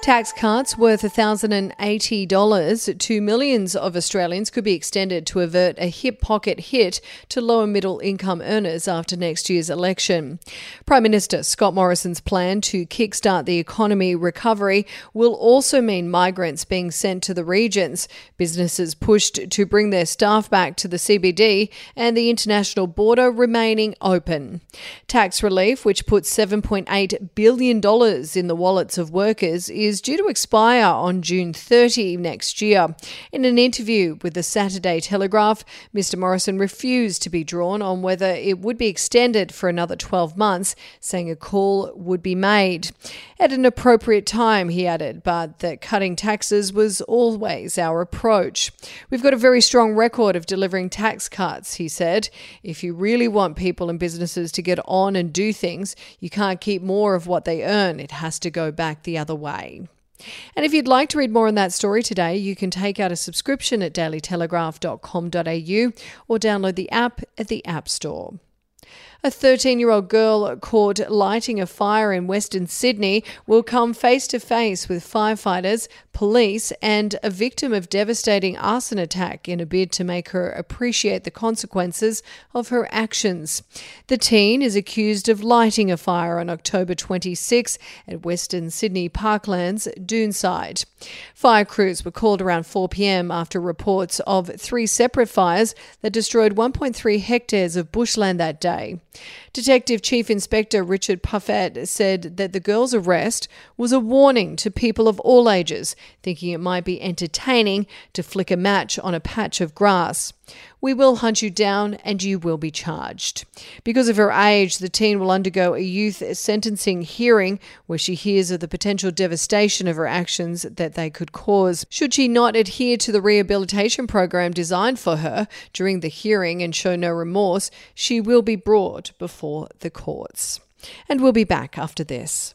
Tax cuts worth $1,080 to millions of Australians could be extended to avert a hip pocket hit to lower middle income earners after next year's election. Prime Minister Scott Morrison's plan to kickstart the economy recovery will also mean migrants being sent to the regions, businesses pushed to bring their staff back to the CBD, and the international border remaining open. Tax relief, which puts $7.8 billion in the wallets of workers, is is due to expire on June 30 next year. In an interview with the Saturday Telegraph, Mr. Morrison refused to be drawn on whether it would be extended for another 12 months, saying a call would be made. At an appropriate time, he added, but that cutting taxes was always our approach. We've got a very strong record of delivering tax cuts, he said. If you really want people and businesses to get on and do things, you can't keep more of what they earn. It has to go back the other way. And if you'd like to read more on that story today, you can take out a subscription at dailytelegraph.com.au or download the app at the App Store. A 13 year old girl caught lighting a fire in Western Sydney will come face to face with firefighters, police, and a victim of devastating arson attack in a bid to make her appreciate the consequences of her actions. The teen is accused of lighting a fire on October 26 at Western Sydney Parklands, Doonside. Fire crews were called around 4 pm after reports of three separate fires that destroyed 1.3 hectares of bushland that day. Detective Chief Inspector Richard Puffett said that the girl's arrest was a warning to people of all ages, thinking it might be entertaining to flick a match on a patch of grass. We will hunt you down and you will be charged. Because of her age, the teen will undergo a youth sentencing hearing where she hears of the potential devastation of her actions that they could cause. Should she not adhere to the rehabilitation program designed for her during the hearing and show no remorse, she will be brought before the courts. And we'll be back after this.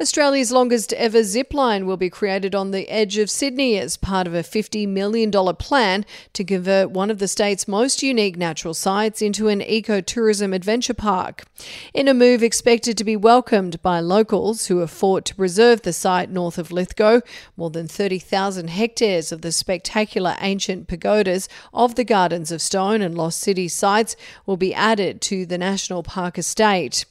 Australia's longest ever zip line will be created on the edge of Sydney as part of a $50 million plan to convert one of the state's most unique natural sites into an ecotourism adventure park. In a move expected to be welcomed by locals who have fought to preserve the site north of Lithgow, more than 30,000 hectares of the spectacular ancient pagodas of the Gardens of Stone and Lost City sites will be added to the National Park estate.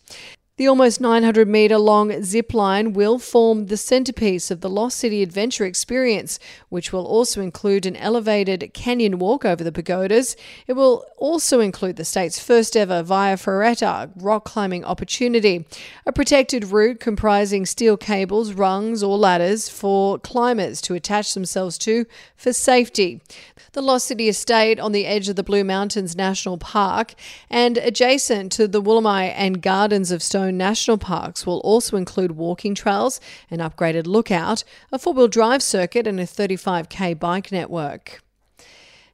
The almost 900 metre long zip line will form the centrepiece of the Lost City Adventure experience, which will also include an elevated canyon walk over the pagodas. It will also include the state's first ever Via Ferrata rock climbing opportunity, a protected route comprising steel cables, rungs, or ladders for climbers to attach themselves to for safety. The Lost City Estate on the edge of the Blue Mountains National Park and adjacent to the Wollemi and Gardens of Stone national parks will also include walking trails, an upgraded lookout, a four wheel drive circuit, and a 35k bike network.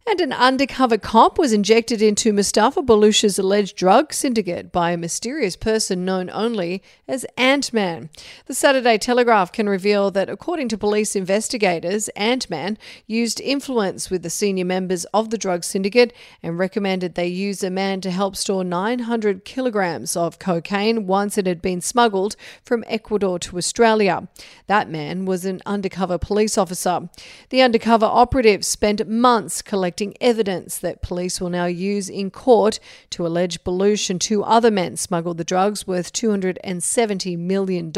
And an undercover cop was injected into Mustafa Baluch's alleged drug syndicate by a mysterious person known only as Ant Man. The Saturday Telegraph can reveal that, according to police investigators, Ant Man used influence with the senior members of the drug syndicate and recommended they use a man to help store 900 kilograms of cocaine once it had been smuggled from Ecuador to Australia. That man was an undercover police officer. The undercover operative spent months collecting collecting evidence that police will now use in court to allege Baluch and two other men smuggled the drugs worth $270 million.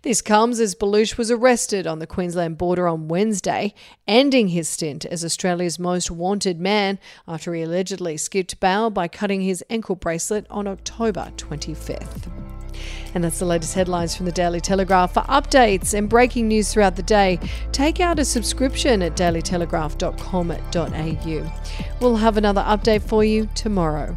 This comes as Baluch was arrested on the Queensland border on Wednesday, ending his stint as Australia's most wanted man after he allegedly skipped bail by cutting his ankle bracelet on October 25th. And that's the latest headlines from the Daily Telegraph. For updates and breaking news throughout the day, take out a subscription at dailytelegraph.com.au. We'll have another update for you tomorrow.